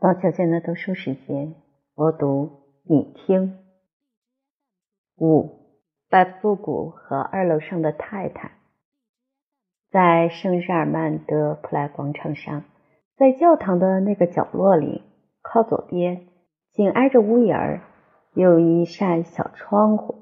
到小娟的读书时间，我读你听。五，拜夫谷和二楼上的太太，在圣日耳曼德普莱广场上，在教堂的那个角落里，靠左边，紧挨着屋檐儿，有一扇小窗户。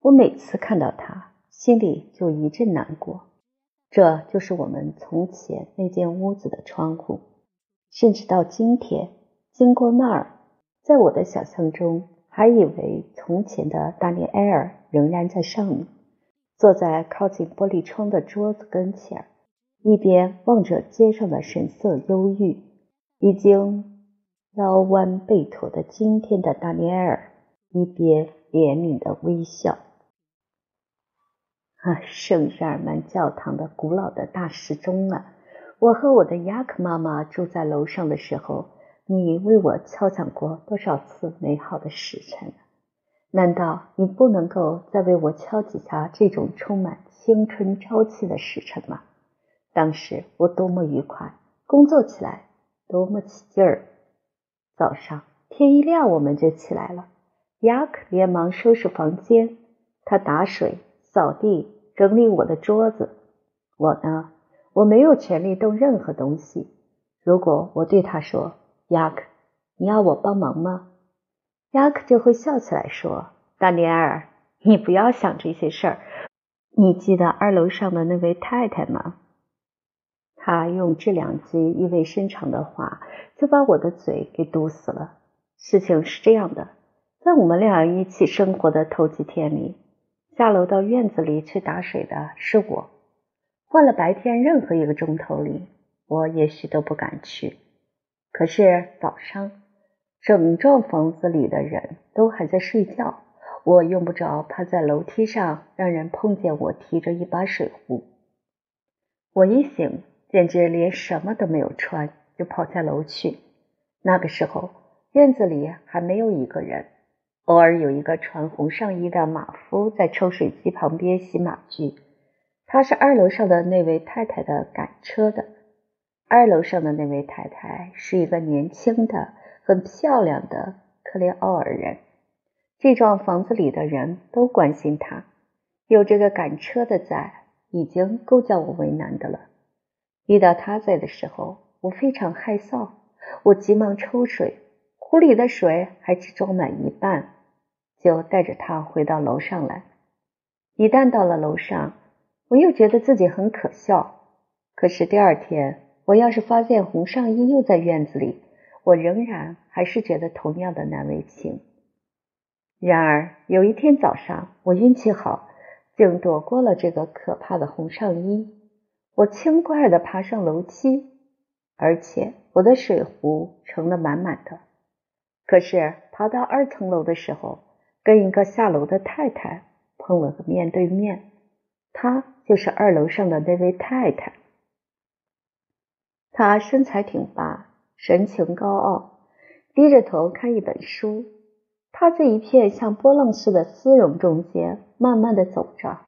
我每次看到它，心里就一阵难过。这就是我们从前那间屋子的窗户。甚至到今天，经过那儿，在我的想象中，还以为从前的达尼埃尔仍然在上面，坐在靠近玻璃窗的桌子跟前，一边望着街上的神色忧郁、已经腰弯背驼的今天的达尼埃尔，一边怜悯的微笑。啊，圣日耳曼教堂的古老的大时钟啊！我和我的雅克妈妈住在楼上的时候，你为我敲响过多少次美好的时辰？难道你不能够再为我敲几下这种充满青春朝气的时辰吗？当时我多么愉快，工作起来多么起劲儿！早上天一亮我们就起来了，雅克连忙收拾房间，他打水、扫地、整理我的桌子，我呢？我没有权利动任何东西。如果我对他说：“雅克，你要我帮忙吗？”雅克就会笑起来说：“大尼尔，你不要想这些事儿。你记得二楼上的那位太太吗？”他用这两句意味深长的话，就把我的嘴给堵死了。事情是这样的，在我们俩一起生活的头几天里，下楼到院子里去打水的是我。换了白天任何一个钟头里，我也许都不敢去。可是早上，整幢房子里的人都还在睡觉，我用不着趴在楼梯上让人碰见我提着一把水壶。我一醒，简直连什么都没有穿，就跑下楼去。那个时候，院子里还没有一个人，偶尔有一个穿红上衣的马夫在抽水机旁边洗马具。他是二楼上的那位太太的赶车的。二楼上的那位太太是一个年轻的、很漂亮的克雷奥尔人。这幢房子里的人都关心他。有这个赶车的在，已经够叫我为难的了。遇到他在的时候，我非常害臊。我急忙抽水，壶里的水还只装满一半，就带着他回到楼上来。一旦到了楼上，我又觉得自己很可笑。可是第二天，我要是发现红上衣又在院子里，我仍然还是觉得同样的难为情。然而有一天早上，我运气好，竟躲过了这个可怕的红上衣。我轻快地爬上楼梯，而且我的水壶盛得满满的。可是爬到二层楼的时候，跟一个下楼的太太碰了个面对面。她就是二楼上的那位太太。她身材挺拔，神情高傲，低着头看一本书。她在一片像波浪似的丝绒中间慢慢的走着。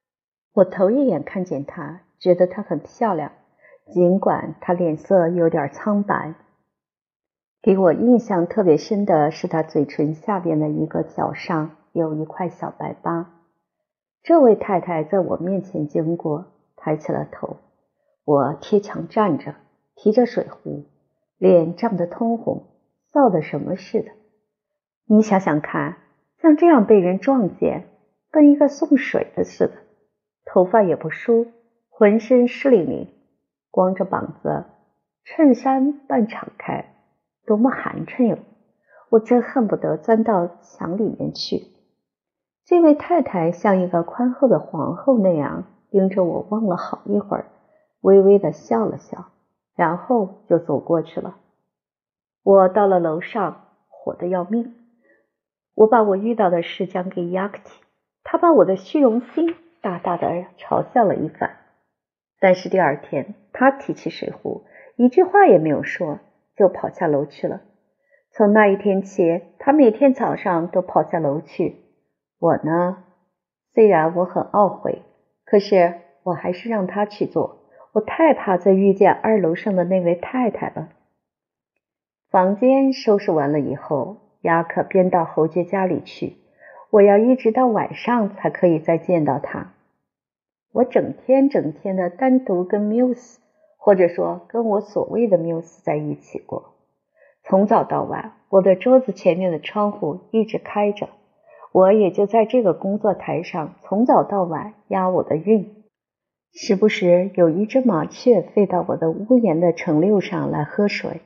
我头一眼看见她，觉得她很漂亮，尽管她脸色有点苍白。给我印象特别深的是，她嘴唇下边的一个角上有一块小白疤。这位太太在我面前经过，抬起了头。我贴墙站着，提着水壶，脸涨得通红，臊得什么似的。你想想看，像这样被人撞见，跟一个送水的似的，头发也不梳，浑身湿淋淋，光着膀子，衬衫半敞开，多么寒碜哟！我真恨不得钻到墙里面去。这位太太像一个宽厚的皇后那样盯着我望了好一会儿，微微的笑了笑，然后就走过去了。我到了楼上，火得要命。我把我遇到的事讲给雅克提，他把我的虚荣心大大的嘲笑了一番。但是第二天，他提起水壶，一句话也没有说，就跑下楼去了。从那一天起，他每天早上都跑下楼去。我呢，虽然我很懊悔，可是我还是让他去做。我太怕再遇见二楼上的那位太太了。房间收拾完了以后，雅克便到侯爵家里去。我要一直到晚上才可以再见到他。我整天整天的单独跟缪斯，或者说跟我所谓的缪斯在一起过。从早到晚，我的桌子前面的窗户一直开着，我也就在这个工作台上从早到晚押我的韵。时不时有一只麻雀飞到我的屋檐的城溜上来喝水，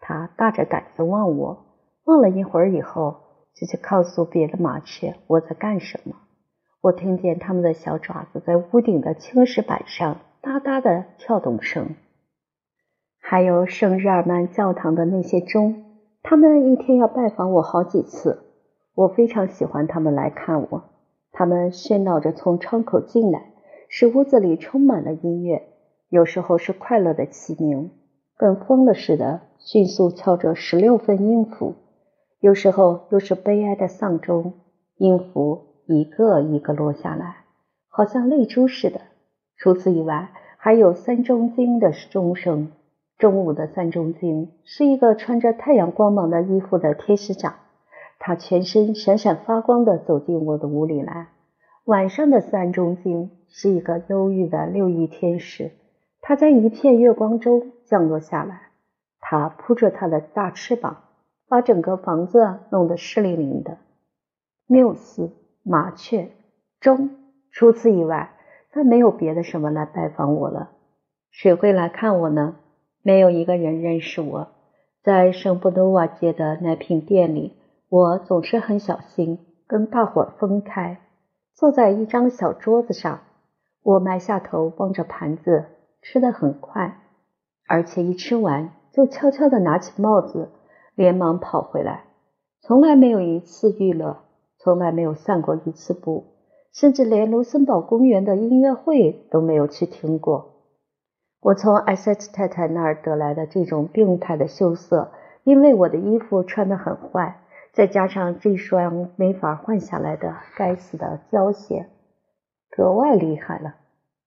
它大着胆子望我，望了一会儿以后，就去告诉别的麻雀我在干什么。我听见它们的小爪子在屋顶的青石板上哒哒的跳动声，还有圣日耳曼教堂的那些钟，他们一天要拜访我好几次。我非常喜欢他们来看我，他们喧闹着从窗口进来，使屋子里充满了音乐。有时候是快乐的齐鸣，跟疯了似的迅速敲着十六分音符；有时候又是悲哀的丧钟，音符。一个一个落下来，好像泪珠似的。除此以外，还有三钟经的钟声。中午的三钟经是一个穿着太阳光芒的衣服的天使长，他全身闪闪发光的走进我的屋里来。晚上的三钟经是一个忧郁的六翼天使，他在一片月光中降落下来，他扑着他的大翅膀，把整个房子弄得湿淋淋的。缪斯。麻雀、钟，除此以外，再没有别的什么来拜访我了。谁会来看我呢？没有一个人认识我。在圣布努瓦街的奶品店里，我总是很小心，跟大伙分开，坐在一张小桌子上。我埋下头望着盘子，吃得很快，而且一吃完就悄悄地拿起帽子，连忙跑回来，从来没有一次娱乐。从来没有散过一次步，甚至连卢森堡公园的音乐会都没有去听过。我从艾塞特太太那儿得来的这种病态的羞涩，因为我的衣服穿得很坏，再加上这双没法换下来的该死的胶鞋，格外厉害了。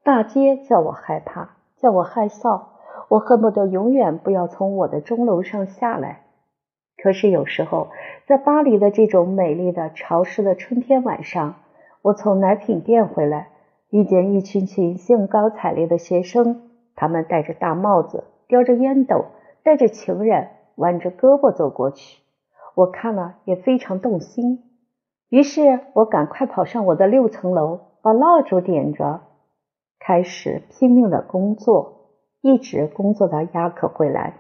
大街叫我害怕，叫我害臊，我恨不得永远不要从我的钟楼上下来。可是有时候，在巴黎的这种美丽的潮湿的春天晚上，我从奶品店回来，遇见一群群兴高采烈的学生，他们戴着大帽子，叼着烟斗，带着情人，弯着胳膊走过去，我看了也非常动心。于是我赶快跑上我的六层楼，把蜡烛点着，开始拼命的工作，一直工作到亚克回来。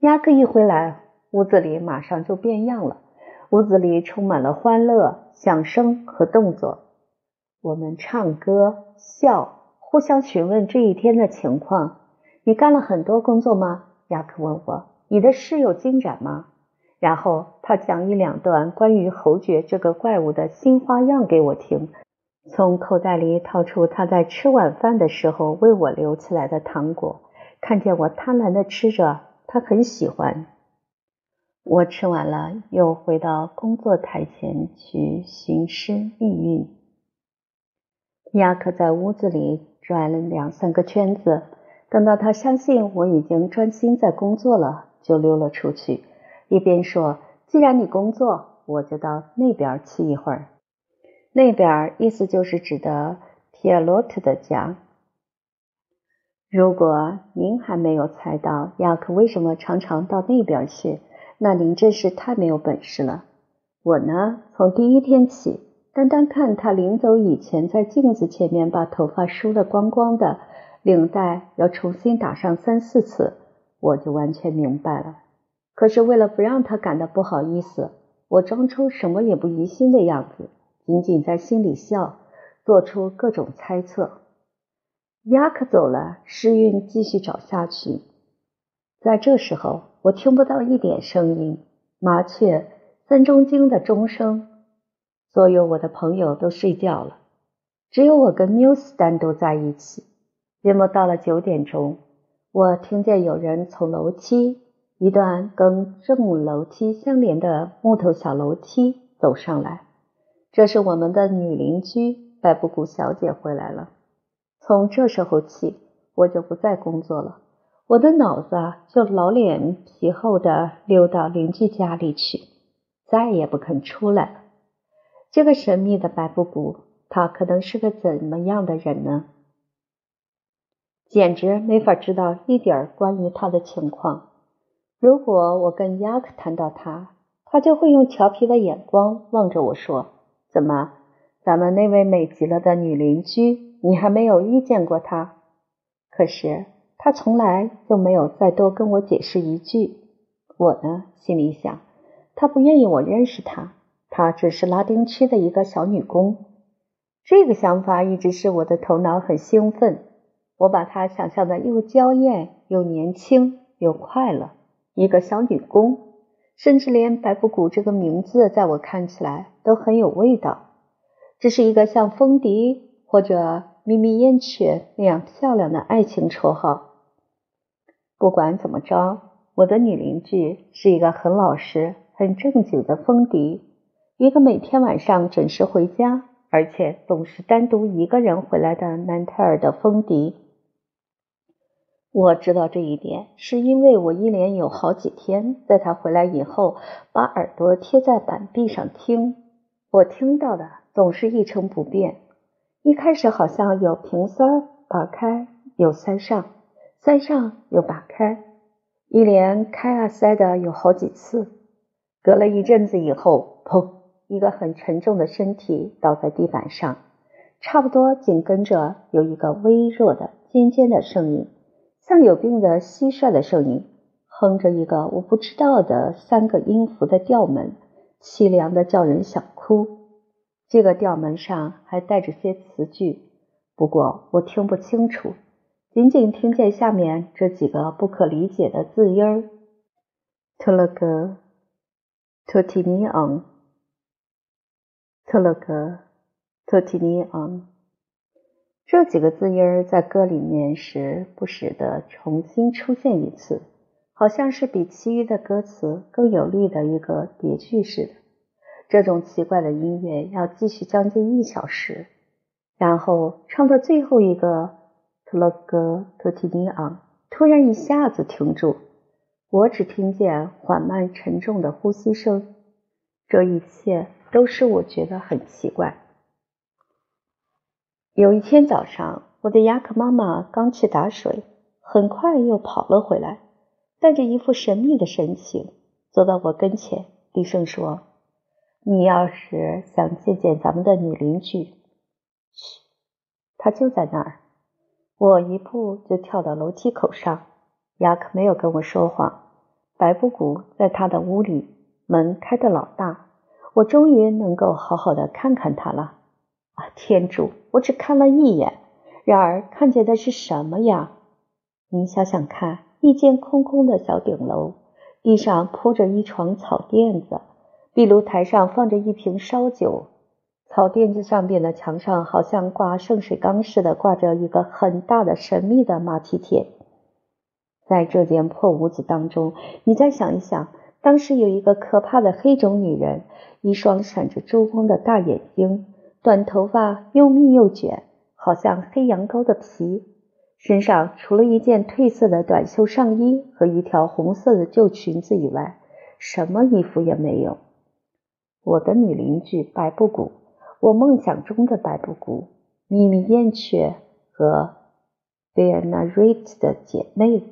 亚克一回来。屋子里马上就变样了，屋子里充满了欢乐、响声和动作。我们唱歌、笑，互相询问这一天的情况。你干了很多工作吗？亚克问我。你的事有进展吗？然后他讲一两段关于侯爵这个怪物的新花样给我听，从口袋里掏出他在吃晚饭的时候为我留起来的糖果，看见我贪婪的吃着，他很喜欢。我吃完了，又回到工作台前去寻师觅韵。亚克在屋子里转了两三个圈子，等到他相信我已经专心在工作了，就溜了出去，一边说：“既然你工作，我就到那边去一会儿。”那边意思就是指的皮尔洛特的家。如果您还没有猜到亚克为什么常常到那边去，那您真是太没有本事了。我呢，从第一天起，单单看他临走以前在镜子前面把头发梳得光光的，领带要重新打上三四次，我就完全明白了。可是为了不让他感到不好意思，我装出什么也不疑心的样子，仅仅在心里笑，做出各种猜测。亚克走了，诗韵继续找下去。在这时候。我听不到一点声音，麻雀、三钟经的钟声，所有我的朋友都睡觉了，只有我跟缪斯单独在一起。约莫到了九点钟，我听见有人从楼梯一段跟正楼梯相连的木头小楼梯走上来，这是我们的女邻居白布谷小姐回来了。从这时候起，我就不再工作了。我的脑子啊就老脸皮厚的溜到邻居家里去，再也不肯出来了。这个神秘的白布谷，他可能是个怎么样的人呢？简直没法知道一点关于他的情况。如果我跟雅克谈到他，他就会用调皮的眼光望着我说：“怎么，咱们那位美极了的女邻居，你还没有遇见过她？”可是他从来就没有再多跟我解释一句。我呢，心里想，他不愿意我认识她，她只是拉丁区的一个小女工。这个想法一直是我的头脑很兴奋。我把她想象的又娇艳又年轻又快乐，一个小女工。甚至连白布谷这个名字，在我看起来都很有味道。这是一个像风笛或者咪咪燕雀那样漂亮的爱情绰号。不管怎么着，我的女邻居是一个很老实、很正经的风笛，一个每天晚上准时回家，而且总是单独一个人回来的南泰尔的风笛。我知道这一点，是因为我一连有好几天在他回来以后，把耳朵贴在板壁上听。我听到的总是一成不变。一开始好像有瓶塞拔开，有塞上，塞上又拔开，一连开啊塞的有好几次。隔了一阵子以后，砰！一个很沉重的身体倒在地板上，差不多紧跟着有一个微弱的尖尖的声音。像有病的蟋蟀的声音，哼着一个我不知道的三个音符的调门，凄凉的叫人想哭。这个调门上还带着些词句，不过我听不清楚，仅仅听见下面这几个不可理解的字音儿特 g t o t i n i a n t l 特 g t o t i n i a n 这几个字音儿在歌里面时不时的重新出现一次，好像是比其余的歌词更有力的一个叠句似的。这种奇怪的音乐要继续将近一小时，然后唱到最后一个 t l g t t i n i a 突然一下子停住，我只听见缓慢沉重的呼吸声。这一切都使我觉得很奇怪。有一天早上，我的雅克妈妈刚去打水，很快又跑了回来，带着一副神秘的神情，走到我跟前，低声说：“你要是想见见咱们的女邻居，嘘，她就在那儿。”我一步就跳到楼梯口上。雅克没有跟我说谎。白布谷在他的屋里，门开得老大，我终于能够好好的看看他了。啊，天主！我只看了一眼，然而看见的是什么呀？您想想看，一间空空的小顶楼，地上铺着一床草垫子，壁炉台上放着一瓶烧酒，草垫子上边的墙上好像挂圣水缸似的，挂着一个很大的神秘的马蹄铁。在这间破屋子当中，你再想一想，当时有一个可怕的黑种女人，一双闪着珠光的大眼睛。短头发又密又卷，好像黑羊羔的皮。身上除了一件褪色的短袖上衣和一条红色的旧裙子以外，什么衣服也没有。我的女邻居白布谷，我梦想中的白布谷，秘密燕雀和 Bernarite 的姐妹，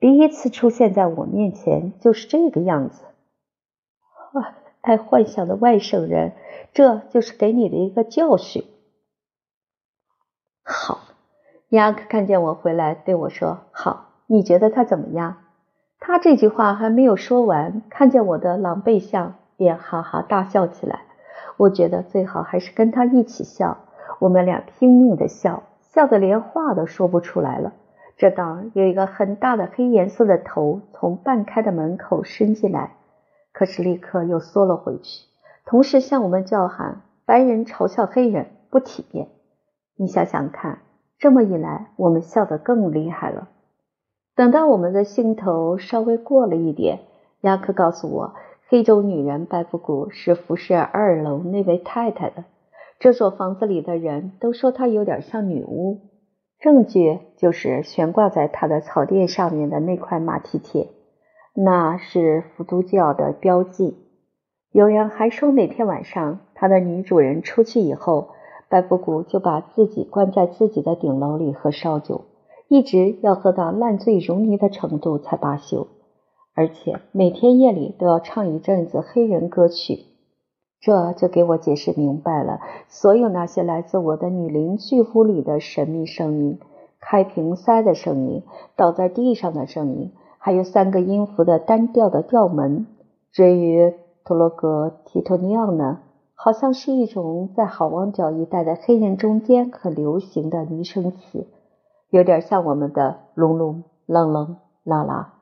第一次出现在我面前就是这个样子。啊，爱幻想的外省人。这就是给你的一个教训。好，亚克看见我回来，对我说：“好，你觉得他怎么样？”他这句话还没有说完，看见我的狼狈相，便哈哈大笑起来。我觉得最好还是跟他一起笑。我们俩拼命的笑，笑得连话都说不出来了。这当有一个很大的黑颜色的头从半开的门口伸进来，可是立刻又缩了回去。同时向我们叫喊：“白人嘲笑黑人不体面。”你想想看，这么一来，我们笑得更厉害了。等到我们的兴头稍微过了一点，亚克告诉我，黑种女人白布谷是服侍二楼那位太太的。这所房子里的人都说她有点像女巫。证据就是悬挂在他的草垫上面的那块马蹄铁，那是伏都教的标记。有人还说，每天晚上他的女主人出去以后，白布谷就把自己关在自己的顶楼里喝烧酒，一直要喝到烂醉如泥的程度才罢休，而且每天夜里都要唱一阵子黑人歌曲。这就给我解释明白了，所有那些来自我的女邻居屋里的神秘声音，开瓶塞的声音，倒在地上的声音，还有三个音符的单调的调门。至于托罗格提托尼奥呢，好像是一种在好望角一带的黑人中间很流行的昵称词，有点像我们的隆隆、啷啷、啦啦。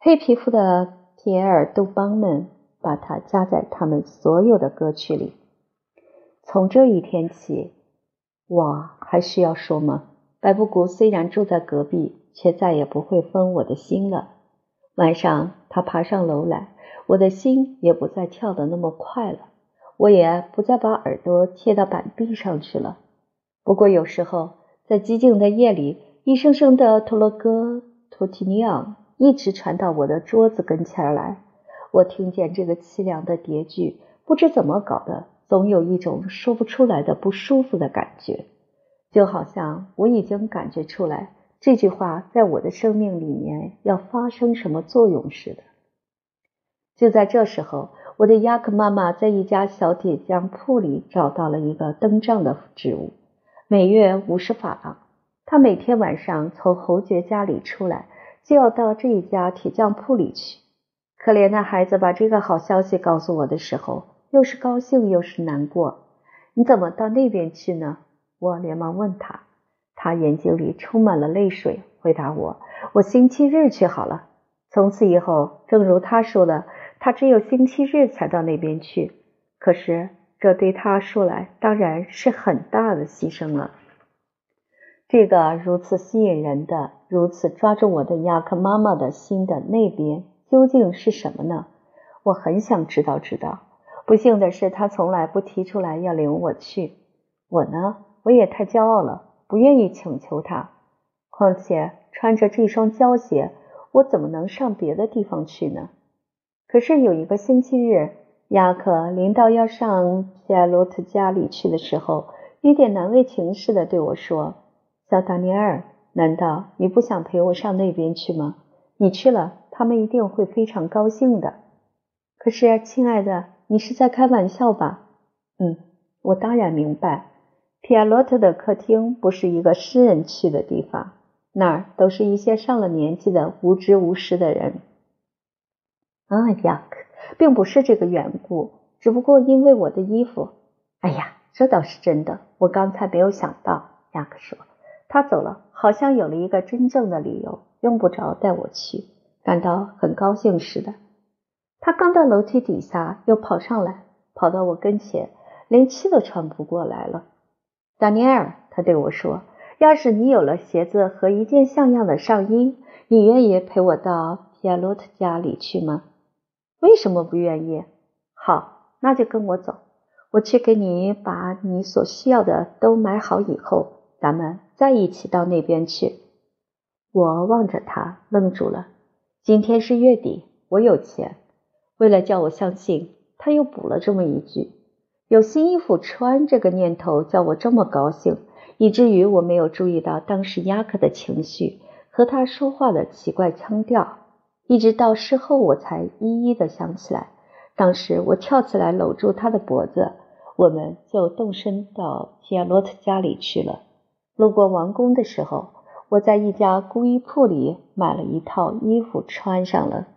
黑皮肤的皮埃尔·杜邦们。把它加在他们所有的歌曲里。从这一天起，我还需要说吗？白布谷虽然住在隔壁，却再也不会分我的心了。晚上他爬上楼来，我的心也不再跳得那么快了，我也不再把耳朵贴到板壁上去了。不过有时候，在寂静的夜里，一声声的托罗哥托提尼昂一直传到我的桌子跟前来。我听见这个凄凉的叠句，不知怎么搞的，总有一种说不出来的不舒服的感觉，就好像我已经感觉出来这句话在我的生命里面要发生什么作用似的。就在这时候，我的亚克妈妈在一家小铁匠铺里找到了一个登账的职务，每月五十法郎。她每天晚上从侯爵家里出来，就要到这一家铁匠铺里去。可怜的孩子把这个好消息告诉我的时候，又是高兴又是难过。你怎么到那边去呢？我连忙问他，他眼睛里充满了泪水，回答我：“我星期日去好了。”从此以后，正如他说的，他只有星期日才到那边去。可是这对他说来当然是很大的牺牲了。这个如此吸引人的、如此抓住我的亚克妈妈的心的那边。究竟是什么呢？我很想知道。知道，不幸的是，他从来不提出来要领我去。我呢，我也太骄傲了，不愿意请求他。况且穿着这双胶鞋，我怎么能上别的地方去呢？可是有一个星期日，亚克临到要上皮埃罗特家里去的时候，一点难为情似的对我说：“小达尼尔，难道你不想陪我上那边去吗？你去了。”他们一定会非常高兴的。可是，亲爱的，你是在开玩笑吧？嗯，我当然明白。皮亚洛特的客厅不是一个诗人去的地方，那儿都是一些上了年纪的无知无识的人。啊，雅克，并不是这个缘故，只不过因为我的衣服。哎呀，这倒是真的，我刚才没有想到。雅克说，他走了，好像有了一个真正的理由，用不着带我去。感到很高兴似的，他刚到楼梯底下，又跑上来，跑到我跟前，连气都喘不过来了。丹尼尔，他对我说：“要是你有了鞋子和一件像样的上衣，你愿意陪我到皮亚洛特家里去吗？”“为什么不愿意？”“好，那就跟我走，我去给你把你所需要的都买好以后，咱们再一起到那边去。”我望着他，愣住了。今天是月底，我有钱。为了叫我相信，他又补了这么一句：“有新衣服穿。”这个念头叫我这么高兴，以至于我没有注意到当时亚克的情绪和他说话的奇怪腔调，一直到事后我才一一的想起来。当时我跳起来搂住他的脖子，我们就动身到皮亚洛特家里去了。路过王宫的时候。我在一家工衣铺里买了一套衣服，穿上了。